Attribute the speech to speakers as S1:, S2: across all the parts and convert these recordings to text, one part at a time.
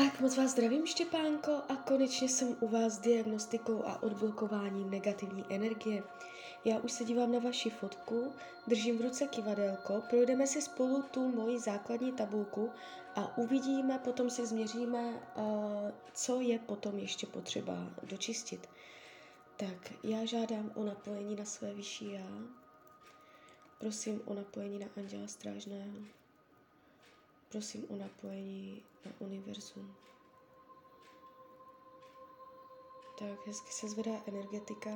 S1: Tak moc vás zdravím, Štěpánko, a konečně jsem u vás s diagnostikou a odblokováním negativní energie. Já už se dívám na vaši fotku, držím v ruce kivadelko, projdeme si spolu tu moji základní tabulku a uvidíme, potom si změříme, uh, co je potom ještě potřeba dočistit. Tak, já žádám o napojení na své vyšší já. Prosím o napojení na Anděla Strážného. Prosím o napojení na univerzum. Tak, hezky se zvedá energetika.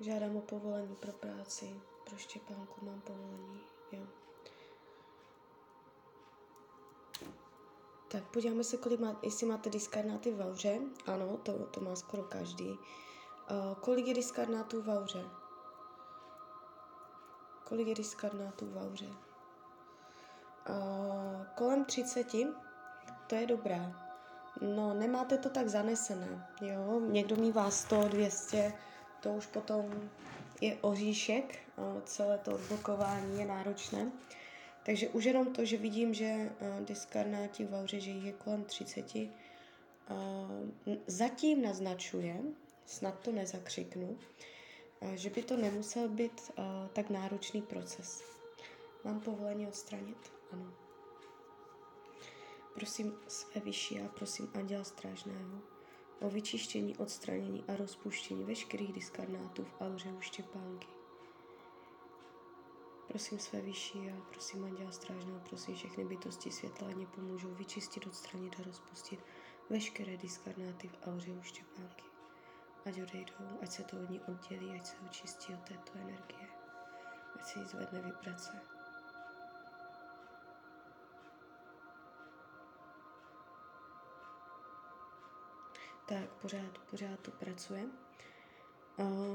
S1: Žádám o povolení pro práci. Pro Štěpánku mám povolení, jo. Tak podíváme se, kolik má, jestli máte diskarnáty v auře. Ano, to, to má skoro každý. Uh, kolik je diskarnátů v auře? Kolik je diskarnátů v auře? Uh, kolem 30, to je dobré. No, nemáte to tak zanesené, jo. Někdo mývá 100, 200, to už potom je oříšek, uh, celé to odblokování je náročné. Takže už jenom to, že vidím, že uh, diskarnáti v auře, že jich je kolem 30, uh, zatím naznačuje, snad to nezakřiknu, že by to nemusel být tak náročný proces. Mám povolení odstranit? Ano. Prosím své vyšší a prosím Anděla Strážného o vyčištění, odstranění a rozpuštění veškerých diskarnátů v auře u Štěpánky. Prosím své vyšší a prosím Anděla Strážného, prosím všechny bytosti světla, mě pomůžou vyčistit, odstranit a rozpustit veškeré diskarnáty v auře u Štěpánky. Ať odejdou, ať se to od ní oddělí, ať se očistí od této energie, ať se jí zvedne vibrace. Tak, pořád, pořád to pracuje.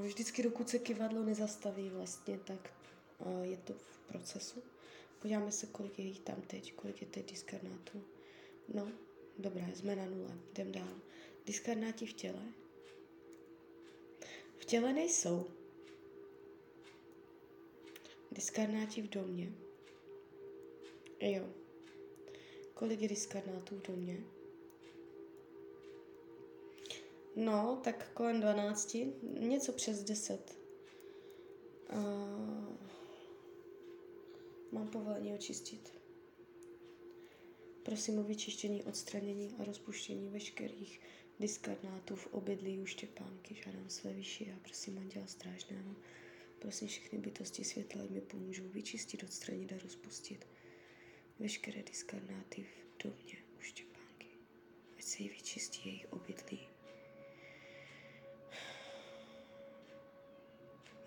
S1: Vždycky, dokud se kivadlo nezastaví vlastně, tak je to v procesu. Podíváme se, kolik je jich tam teď, kolik je teď diskarnátů. No, dobré, jsme na nule, jdem dál. Diskarnáti v těle. V těle nejsou. Diskarnáti v domě. Jo. Kolik je diskarnátů v domě? No, tak kolem 12, něco přes 10. Uh, mám povolení očistit. Prosím o vyčištění, odstranění a rozpuštění veškerých diskarnátů v obydlí u Štěpánky. Žádám své vyšší a prosím Anděla Strážného. Prosím všechny bytosti světla, mi pomůžou vyčistit, odstranit a rozpustit veškeré diskarnáty v domě u Štěpánky. Ať se jí vyčistí jejich obydlí.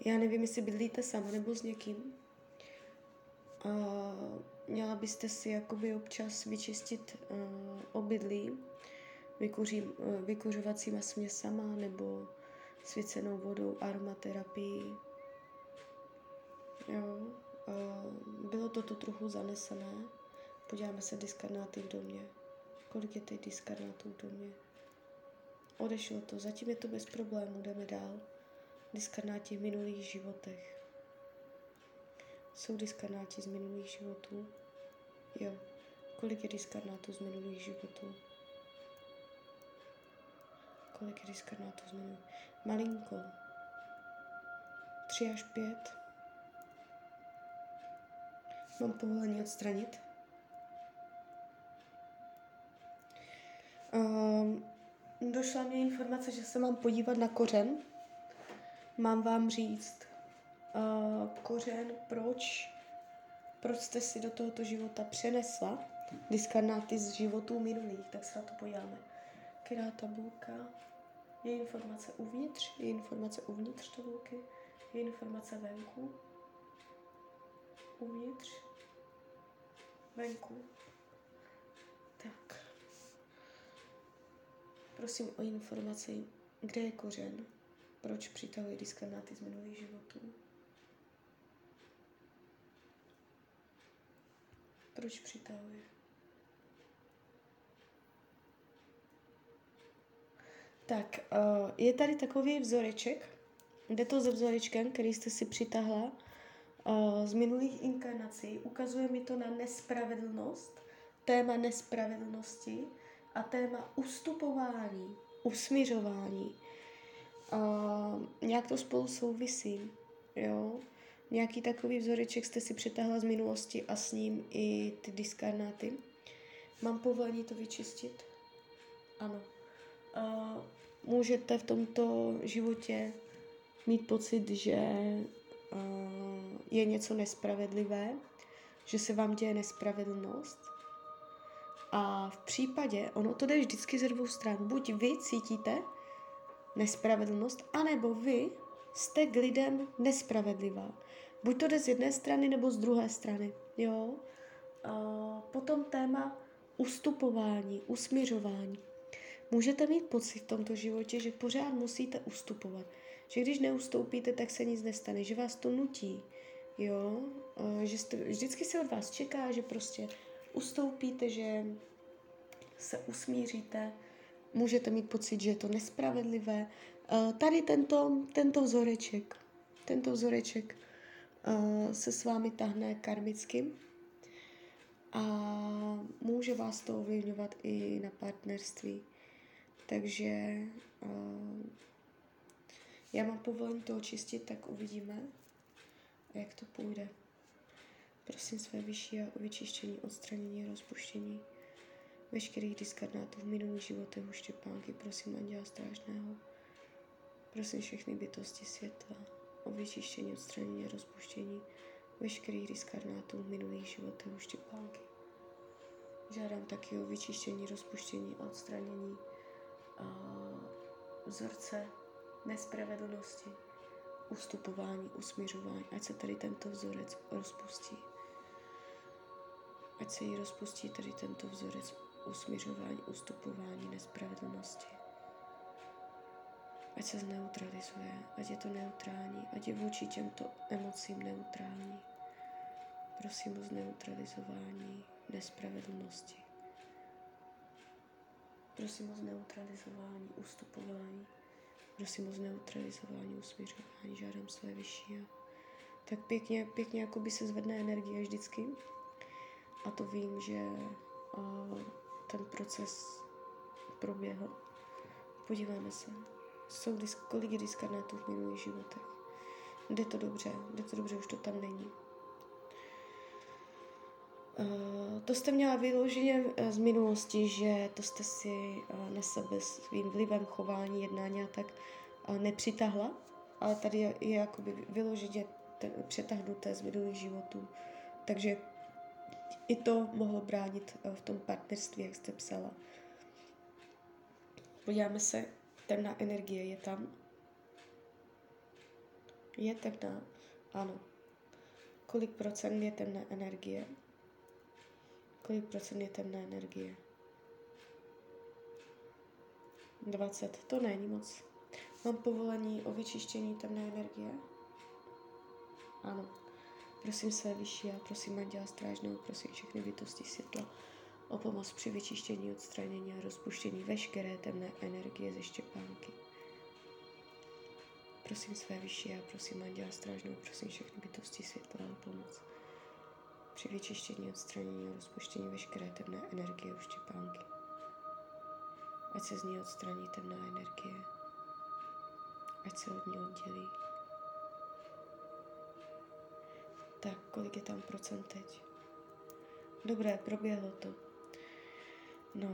S1: Já nevím, jestli bydlíte sama nebo s někým. A měla byste si jakoby občas vyčistit uh, obydlí vykuří, uh, vykuřovacíma směsama nebo svěcenou vodou, aromaterapii. Jo, uh, bylo to to trochu zanesené. Podíváme se diskarnáty v domě. Kolik je teď diskarnátů v domě? Odešlo to, zatím je to bez problémů, jdeme dál diskarnáti v minulých životech. Jsou diskarnáti z minulých životů? Jo. Kolik je diskarnátů z minulých životů? Kolik je diskarnátů z minulých? Malinko. Tři až pět. Mám povolení odstranit? Um, došla mě informace, že se mám podívat na kořen mám vám říct uh, kořen, proč, proč jste si do tohoto života přenesla diskarnáty z životů minulých, tak se na to podíváme. Která tabulka? Je informace uvnitř, je informace uvnitř tabulky, je informace venku, uvnitř, venku. Tak. Prosím o informaci, kde je kořen. Proč přitahuje diskarnáty z minulých životů? Proč přitahuje? Tak, uh, je tady takový vzoreček. Jde to se vzorečkem, který jste si přitahla uh, z minulých inkarnací. Ukazuje mi to na nespravedlnost téma nespravedlnosti a téma ustupování, usmířování. Nějak to spolu souvisí, jo. Nějaký takový vzoreček jste si přetáhla z minulosti a s ním i ty diskarnáty. Mám povolení to vyčistit? Ano. Uh, můžete v tomto životě mít pocit, že uh, je něco nespravedlivé, že se vám děje nespravedlnost. A v případě, ono to jde vždycky ze dvou stran. Buď vy cítíte nespravedlnost, anebo vy jste k lidem nespravedlivá. Buď to jde z jedné strany, nebo z druhé strany. Jo? A potom téma ustupování, usměřování. Můžete mít pocit v tomto životě, že pořád musíte ustupovat. Že když neustoupíte, tak se nic nestane, že vás to nutí. Jo? Že jste, vždycky se od vás čeká, že prostě ustoupíte, že se usmíříte, můžete mít pocit, že je to nespravedlivé. Tady tento, tento vzoreček, tento vzoreček se s vámi tahne karmicky a může vás to ovlivňovat i na partnerství. Takže já mám povolení to očistit, tak uvidíme, jak to půjde. Prosím své vyšší a vyčištění, odstranění rozpuštění veškerých diskarnátů v minulých životech u Štěpánky. Prosím Anděla Strážného. Prosím všechny bytosti světla o vyčištění, odstranění a rozpuštění veškerých diskarnátů v minulých životech u Štěpánky. Žádám taky o vyčištění, rozpuštění a odstranění a vzorce nespravedlnosti, ustupování, usměřování, ať se tady tento vzorec rozpustí. Ať se jí rozpustí tady tento vzorec usměřování, ustupování, nespravedlnosti. Ať se zneutralizuje, ať je to neutrální, ať je vůči těmto emocím neutrální. Prosím o zneutralizování nespravedlnosti. Prosím o zneutralizování, ustupování. Prosím o zneutralizování, usměřování. Žádám své vyšší. Tak pěkně, pěkně jako by se zvedne energie vždycky. A to vím, že uh, ten proces proběhl. Podíváme se. Jsou disk, kolik je diskarnátů v minulých životech. Jde to dobře, jde to dobře, už to tam není. Uh, to jste měla vyloženě eh, z minulosti, že to jste si uh, na sebe svým vlivem, chování, jednání a tak uh, nepřitahla, ale tady je, je jakoby vyloženě přetahnuté z minulých životů. Takže i to mohlo bránit v tom partnerství, jak jste psala. Podíváme se, temná energie je tam. Je temná? Ano. Kolik procent je temné energie? Kolik procent je temné energie? 20. To není moc. Mám povolení o vyčištění temné energie? Ano. Prosím své vyšší a prosím Anděla Strážného, prosím všechny bytosti světla o pomoc při vyčištění, odstranění a rozpuštění veškeré temné energie ze Štěpánky. Prosím své vyšší a prosím Anděla Strážného, prosím všechny bytosti světla o pomoc při vyčištění, odstranění a rozpuštění veškeré temné energie u Štěpánky. Ať se z ní odstraní temná energie, ať se od ní oddělí. Tak, kolik je tam procent teď? Dobré, proběhlo to. No,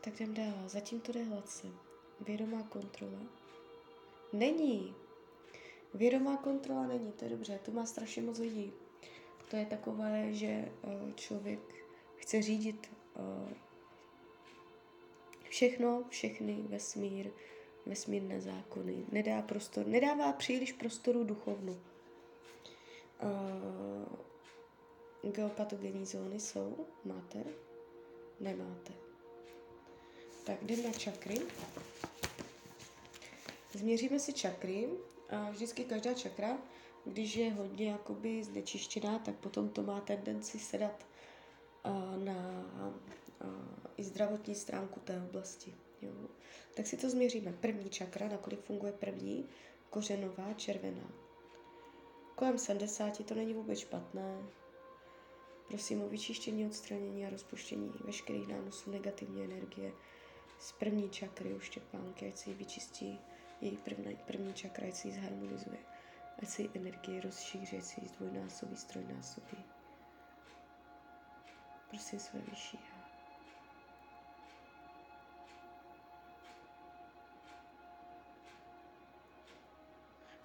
S1: tak jdem dál. Zatím to jde hladce. Vědomá kontrola. Není. Vědomá kontrola není, to je dobře, to má strašně moc lidí. To je takové, že eh, člověk chce řídit eh, všechno, všechny, vesmír, vesmírné zákony. Nedá prostor, nedává příliš prostoru duchovnu. Uh, geopatogenní zóny jsou? Máte? Nemáte. Tak jdeme na čakry. Změříme si čakry. A vždycky každá čakra když je hodně jakoby znečištěná, tak potom to má tendenci sedat uh, na uh, i zdravotní stránku té oblasti. Jo. Tak si to změříme. První čakra, nakolik funguje první, kořenová, červená. Kolem 70 to není vůbec špatné. Prosím o vyčištění, odstranění a rozpuštění veškerých nánosů negativní energie z první čakry u Štěpánky, ať si ji vyčistí její první, první čakra, ať si ji zharmonizuje, ať si ji energie rozšíří, ať si ji zdvojnásobí, strojnásobí. Prosím své vyšší.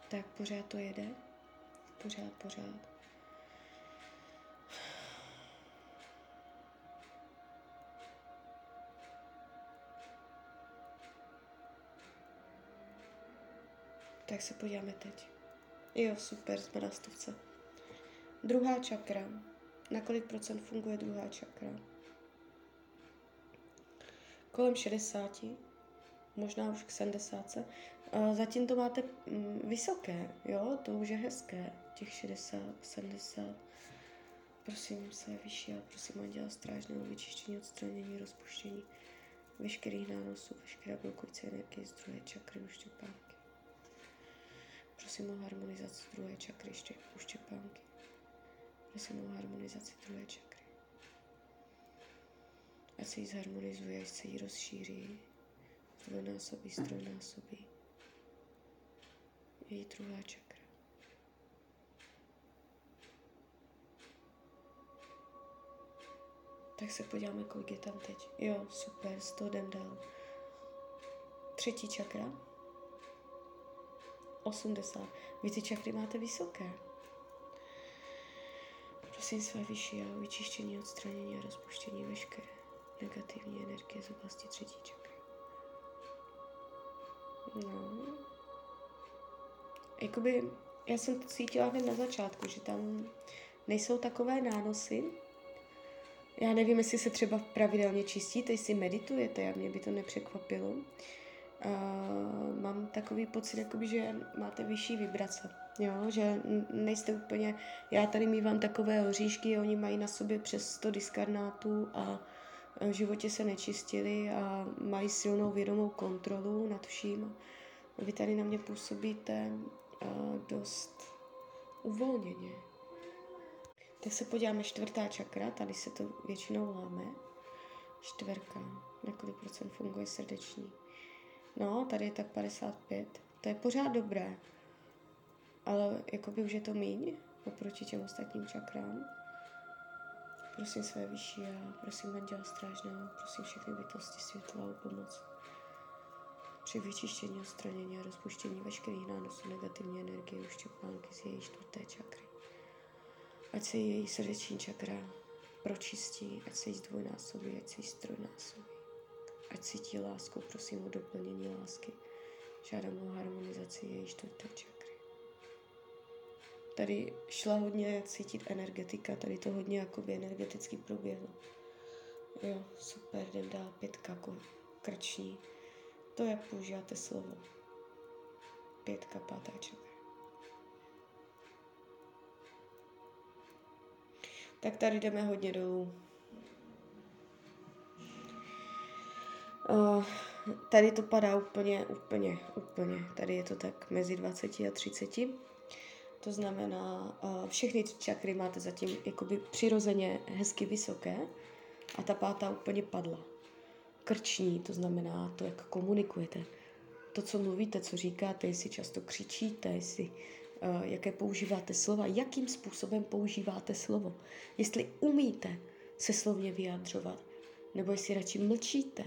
S1: Tak pořád to jede. Pořád, pořád. Tak se podíváme teď. Jo, super, jsme na stovce. Druhá čakra. Na kolik procent funguje druhá čakra? Kolem 60, možná už k 70. Zatím to máte mm, vysoké, jo, to už je hezké, těch 60, 70. Prosím se vyšší a prosím Anděla strážného vyčištění, odstranění, rozpuštění veškerých nánosů, veškeré blokující energie z druhé čakry u štěpánky. Prosím o harmonizaci druhé čakry u štěpánky. Prosím o harmonizaci druhé čakry. Ať se jí zharmonizuje, ať se jí rozšíří, zdvojnásobí, strojnásobí její druhá čakra. Tak se podíváme, kolik je tam teď. Jo, super, 100 jdem dál. Třetí čakra. 80. Vy ty čakry máte vysoké. Prosím své vyšší a vyčištění, odstranění a rozpuštění veškeré negativní energie z oblasti třetí čakry. No, jakoby, já jsem to cítila hned na začátku, že tam nejsou takové nánosy. Já nevím, jestli se třeba pravidelně čistíte, jestli meditujete, já mě by to nepřekvapilo. Uh, mám takový pocit, jakoby, že máte vyšší vibrace, jo? že nejste úplně, já tady mývám takové oříšky, oni mají na sobě přes 100 diskarnátů a v životě se nečistili a mají silnou vědomou kontrolu nad vším. Vy tady na mě působíte uh, dost uvolněně. Tak se podíváme, čtvrtá čakra, tady se to většinou láme. Čtverka, na kolik procent funguje srdeční. No, tady je tak 55. To je pořád dobré, ale jakoby už je to míň oproti těm ostatním čakrám. Prosím své vyšší a prosím Anděla Strážného, prosím všechny bytosti světla o pomoc při vyčištění, odstranění a rozpuštění veškerých nánosů negativní energie u štěpánky z její čtvrté čakry. Ať se její srdeční čakra pročistí, ať se jí zdvojnásobí, ať se jí strojnásobí. Ať cítí lásku, prosím o doplnění lásky. Žádám o harmonizaci její čtvrté čakry. Tady šla hodně cítit energetika, tady to hodně jakoby energeticky proběhlo. Jo, super, jdem dál, pětka, krční. To, jak používáte slovo. Pětka, pátá čakra. Tak tady jdeme hodně dolů. Uh, tady to padá úplně, úplně, úplně. Tady je to tak mezi 20 a 30. To znamená, uh, všechny čakry máte zatím jakoby přirozeně hezky vysoké a ta pátá úplně padla krční, to znamená to, jak komunikujete. To, co mluvíte, co říkáte, jestli často křičíte, jestli, jaké používáte slova, jakým způsobem používáte slovo. Jestli umíte se slovně vyjadřovat, nebo jestli radši mlčíte,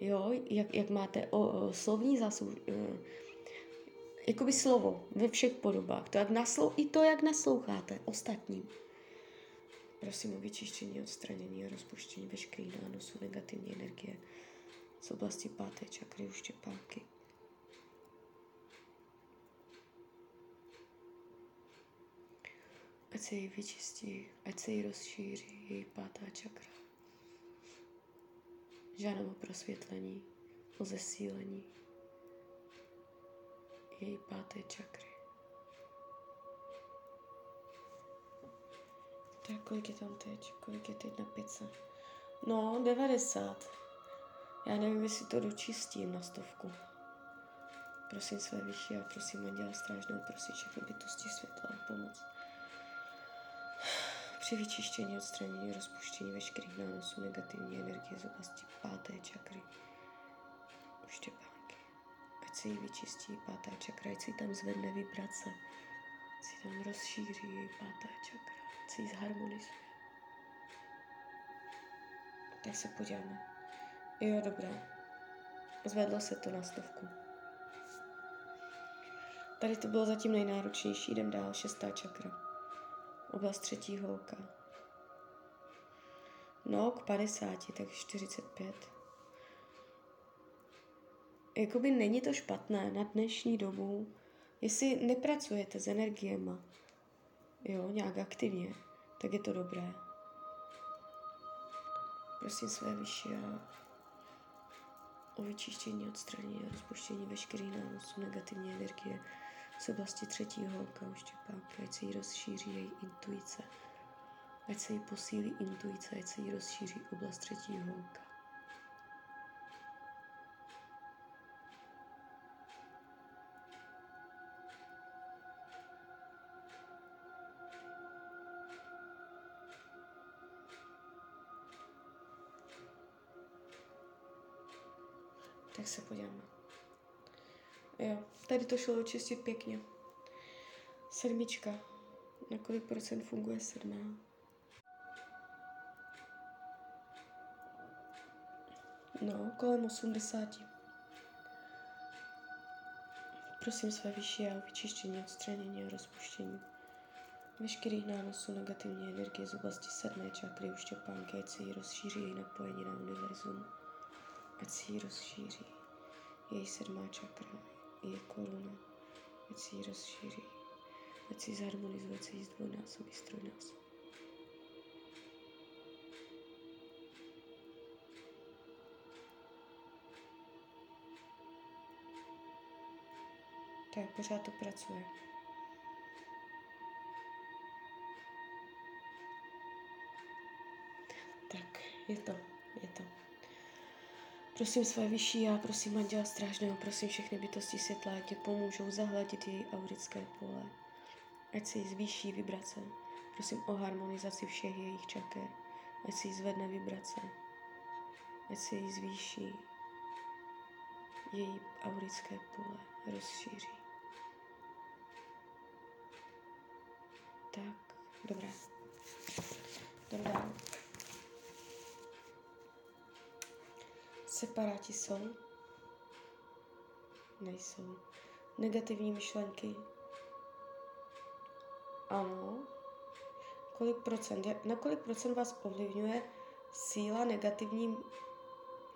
S1: jo, jak, jak máte o, o slovní uh, eh, jakoby slovo ve všech podobách, to jak naslou, i to, jak nasloucháte ostatním. Prosím o vyčištění, odstranění a rozpuštění veškerých nánosů negativní energie z oblasti páté čakry u štěpáky. Se jí vyčistí, ať se jí rozšíří její pátá čakra. Žádám o prosvětlení, o zesílení její páté čakry. Tak kolik je tam teď? Kolik je teď na pice? No, 90. Já nevím, jestli to dočistím na stovku. Prosím své vyšší a prosím Anděla Strážného, prosím všechny bytosti světla o pomoc. Při vyčištění, odstranění, rozpuštění veškerých nánosů negativní energie z oblasti páté čakry. Uštěpánky. Ať se jí vyčistí pátá čakra, ať si tam zvedne vibrace. Ať si tam rozšíří její pátá čakra. Ať se jí zharmonizuje. Tak se podíváme. Jo, dobré. Zvedlo se to na stovku. Tady to bylo zatím nejnáročnější, jdem dál, šestá čakra. Oblast třetího oka. No, k 50, tak 45. Jakoby není to špatné na dnešní dobu, jestli nepracujete s energiema, jo, nějak aktivně, tak je to dobré. Prosím své vyšší a o vyčištění, odstranění a rozpuštění veškerých nánosů negativní energie z oblasti třetího oka u štěpánky, ať se jí rozšíří její intuice, ať se jí posílí intuice, ať se jí rozšíří oblast třetího oka. Tak se podíváme. Jo, tady to šlo očistit pěkně. Sedmička. Na kolik procent funguje sedmá? No, kolem 80. Prosím své vyšší a vyčištění, odstranění a rozpuštění veškerých nánosů negativní energie z oblasti sedmé čakry u štěpánky, ať se jí rozšíří její napojení na univerzum ať si ji rozšíří. Její sedmá čakra, je koruna, ať si ji rozšíří. Ať si zharmonizuje, ať si ji. Tak pořád to pracuje. Tak, je to, je to. Prosím své vyšší já, prosím Anděla Strážného, prosím všechny bytosti světla, ať tě pomůžou zahladit její aurické pole. Ať se jí zvýší vibrace. Prosím o harmonizaci všech jejich čaker. Ať se jí zvedne vibrace. Ať se jí zvýší její aurické pole. Rozšíří. Tak, dobré. Dobré. Separáti jsou? Nejsou. Negativní myšlenky? Ano. Kolik procent? Na kolik procent vás ovlivňuje síla negativní,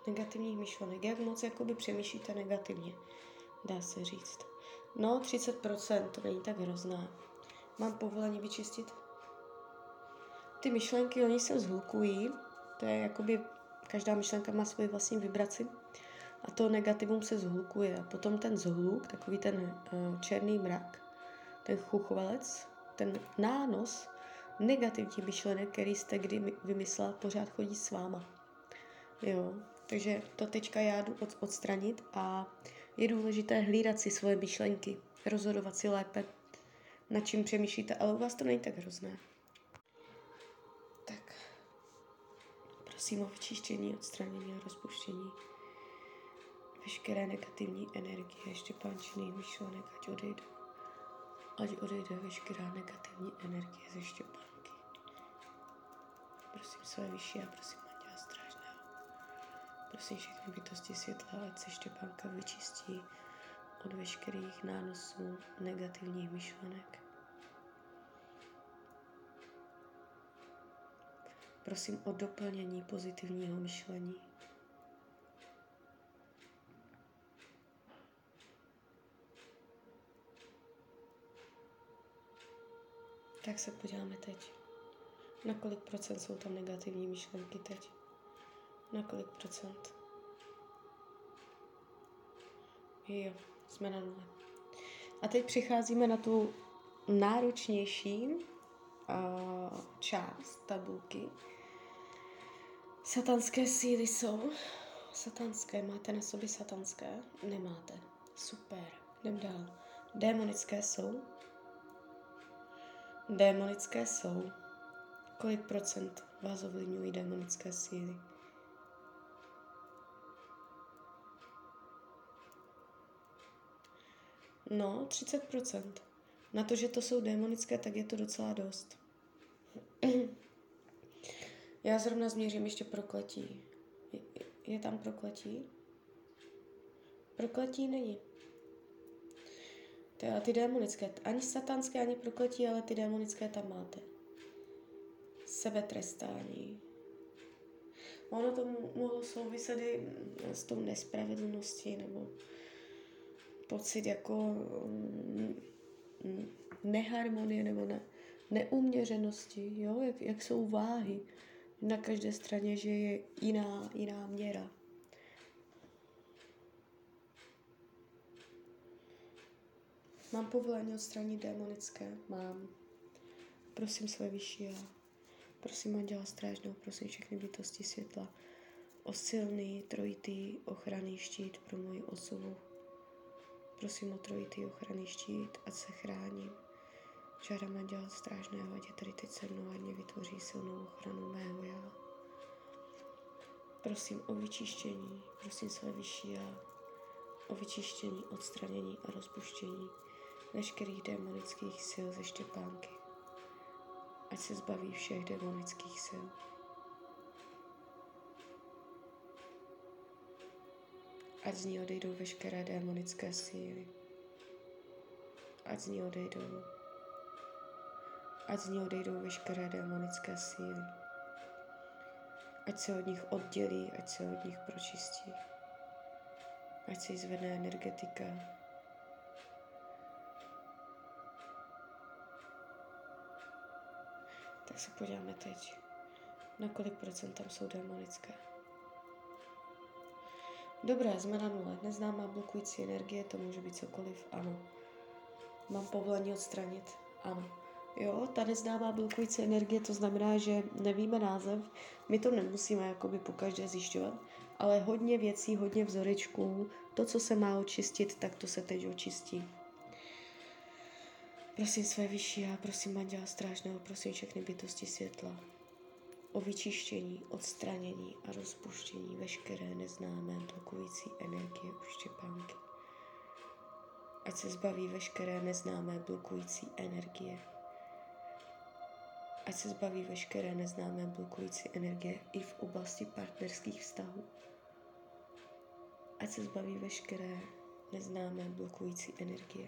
S1: negativních myšlenek? Jak moc jakoby přemýšlíte negativně? Dá se říct. No, 30%, to není tak hrozné. Mám povolení vyčistit? Ty myšlenky, oni se zhlukují, to je jakoby Každá myšlenka má svoji vlastní vibraci a to negativum se zhlukuje. A potom ten zhluk, takový ten uh, černý mrak, ten chuchvalec, ten nános negativní myšlenek, který jste kdy vymyslela, pořád chodí s váma. Jo, takže to teďka já jdu od, odstranit a je důležité hlídat si svoje myšlenky, rozhodovat si lépe, nad čím přemýšlíte, ale u vás to není tak hrozné. Prosím o vyčištění, odstranění a rozpuštění veškeré negativní energie, štěpánčiny, myšlenek, ať odejde. Ať odejde veškerá negativní energie ze štěpánky. Prosím své vyšší a prosím Anděla Strážného. Prosím všechny bytosti světla, ať se štěpánka vyčistí od veškerých nánosů negativních myšlenek. Prosím o doplnění pozitivního myšlení. Tak se podíváme teď. Na kolik procent jsou tam negativní myšlenky teď? Na kolik procent? Jo, jsme na nule. A teď přicházíme na tu náročnější část tabulky. Satanské síly jsou. Satanské. Máte na sobě satanské? Nemáte. Super. Jdem dál. Démonické jsou. Démonické jsou. Kolik procent vás ovlivňují demonické síly? No, 30%. Na to, že to jsou démonické, tak je to docela dost. Já zrovna změřím ještě prokletí. Je, je tam prokletí? Prokletí není. Ty, ty démonické, ani satanské, ani prokletí, ale ty démonické tam máte. Sebetrestání. Ono to mohlo souviset i s tou nespravedlností nebo pocit jako mm, neharmonie nebo ne, neuměřenosti, jo? Jak, jak jsou váhy na každé straně, že je jiná, jiná měra. Mám povolení odstranit démonické? Mám. Prosím své vyšší já. Prosím Anděla Strážnou, prosím všechny bytosti světla o silný trojitý ochranný štít pro moji osobu. Prosím o trojitý ochranný štít, ať se chráním. Žádám Anděla Strážného, ať je tady teď se mnou, ať mě vytvoří silnou ochranu mého já. Prosím o vyčištění, prosím své vyšší já, o vyčištění, odstranění a rozpuštění veškerých démonických sil ze Štěpánky. Ať se zbaví všech démonických sil. Ať z ní odejdou veškeré démonické síly. Ať z ní odejdou. Ať z ní odejdou veškeré démonické síly. Ať se od nich oddělí, ať se od nich pročistí. Ať se jí zvedne energetika, Tak se podíváme teď, na kolik procent tam jsou démonické. Dobré, jsme na nule. Neznámá blokující energie, to může být cokoliv, ano. Mám povolení odstranit, ano. Jo, ta neznámá blokující energie, to znamená, že nevíme název, my to nemusíme jakoby po každé zjišťovat, ale hodně věcí, hodně vzorečků, to, co se má očistit, tak to se teď očistí. Prosím své vyšší a prosím Anděla Strážného, prosím všechny bytosti světla o vyčištění, odstranění a rozpuštění veškeré neznámé blokující energie u Štěpánky. Ať se zbaví veškeré neznámé blokující energie. Ať se zbaví veškeré neznámé blokující energie i v oblasti partnerských vztahů. Ať se zbaví veškeré neznámé blokující energie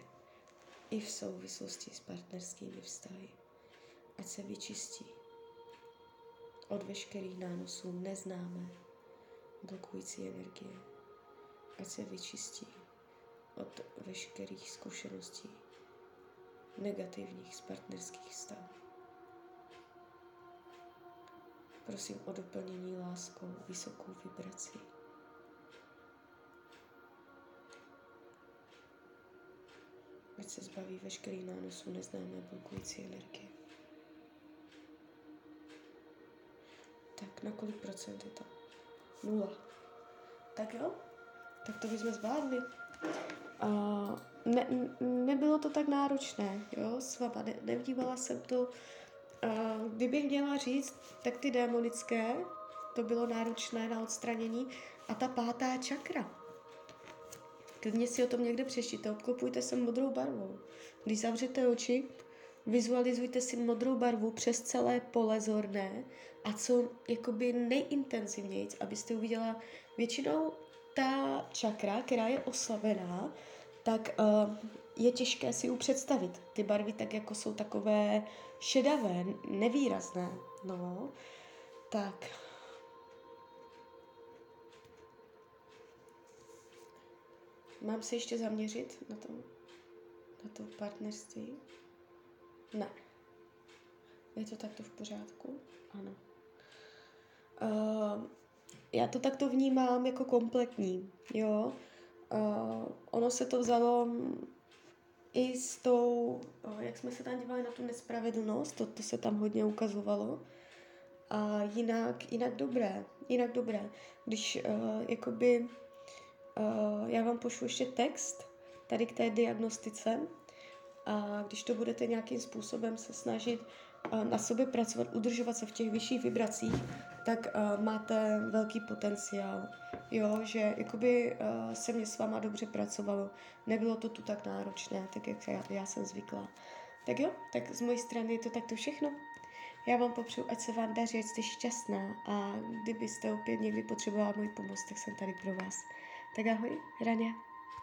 S1: i v souvislosti s partnerskými vztahy. Ať se vyčistí od veškerých nánosů neznámé blokující energie. Ať se vyčistí od veškerých zkušeností negativních z partnerských vztahů. Prosím o doplnění láskou vysokou vibrací. ať se zbaví veškerý nánosů neznámé blokující energie. Tak na kolik procent je to? Nula. Tak jo, tak to bychom zvládli. A ne, nebylo to tak náročné, jo, s váma, ne, nevnímala jsem to. A kdybych měla říct, tak ty démonické, to bylo náročné na odstranění, a ta pátá čakra, Klidně si o tom někde přečtěte, obklopujte se modrou barvou. Když zavřete oči, vizualizujte si modrou barvu přes celé pole zorné a co jakoby nejintenzivněji, abyste uviděla většinou ta čakra, která je oslavená, tak uh, je těžké si ji představit. Ty barvy tak jako jsou takové šedavé, nevýrazné. No, tak Mám se ještě zaměřit na to, na to partnerství? Ne. Je to takto v pořádku? Ano. Uh, já to takto vnímám jako kompletní, jo. Uh, ono se to vzalo i s tou, jak jsme se tam dívali na tu nespravedlnost, to, to se tam hodně ukazovalo. A jinak, jinak dobré, jinak dobré. Když uh, jakoby Uh, já vám pošlu ještě text tady k té diagnostice a když to budete nějakým způsobem se snažit uh, na sobě pracovat, udržovat se v těch vyšších vibracích, tak uh, máte velký potenciál. Jo, že jakoby uh, se mě s váma dobře pracovalo. Nebylo to tu tak náročné, tak jak já, já jsem zvykla. Tak jo, tak z mojej strany je to takto všechno. Já vám popřeju, ať se vám daří, ať jste šťastná a kdybyste opět někdy potřebovala můj pomoc, tak jsem tady pro vás. Tak ahoj, Rania.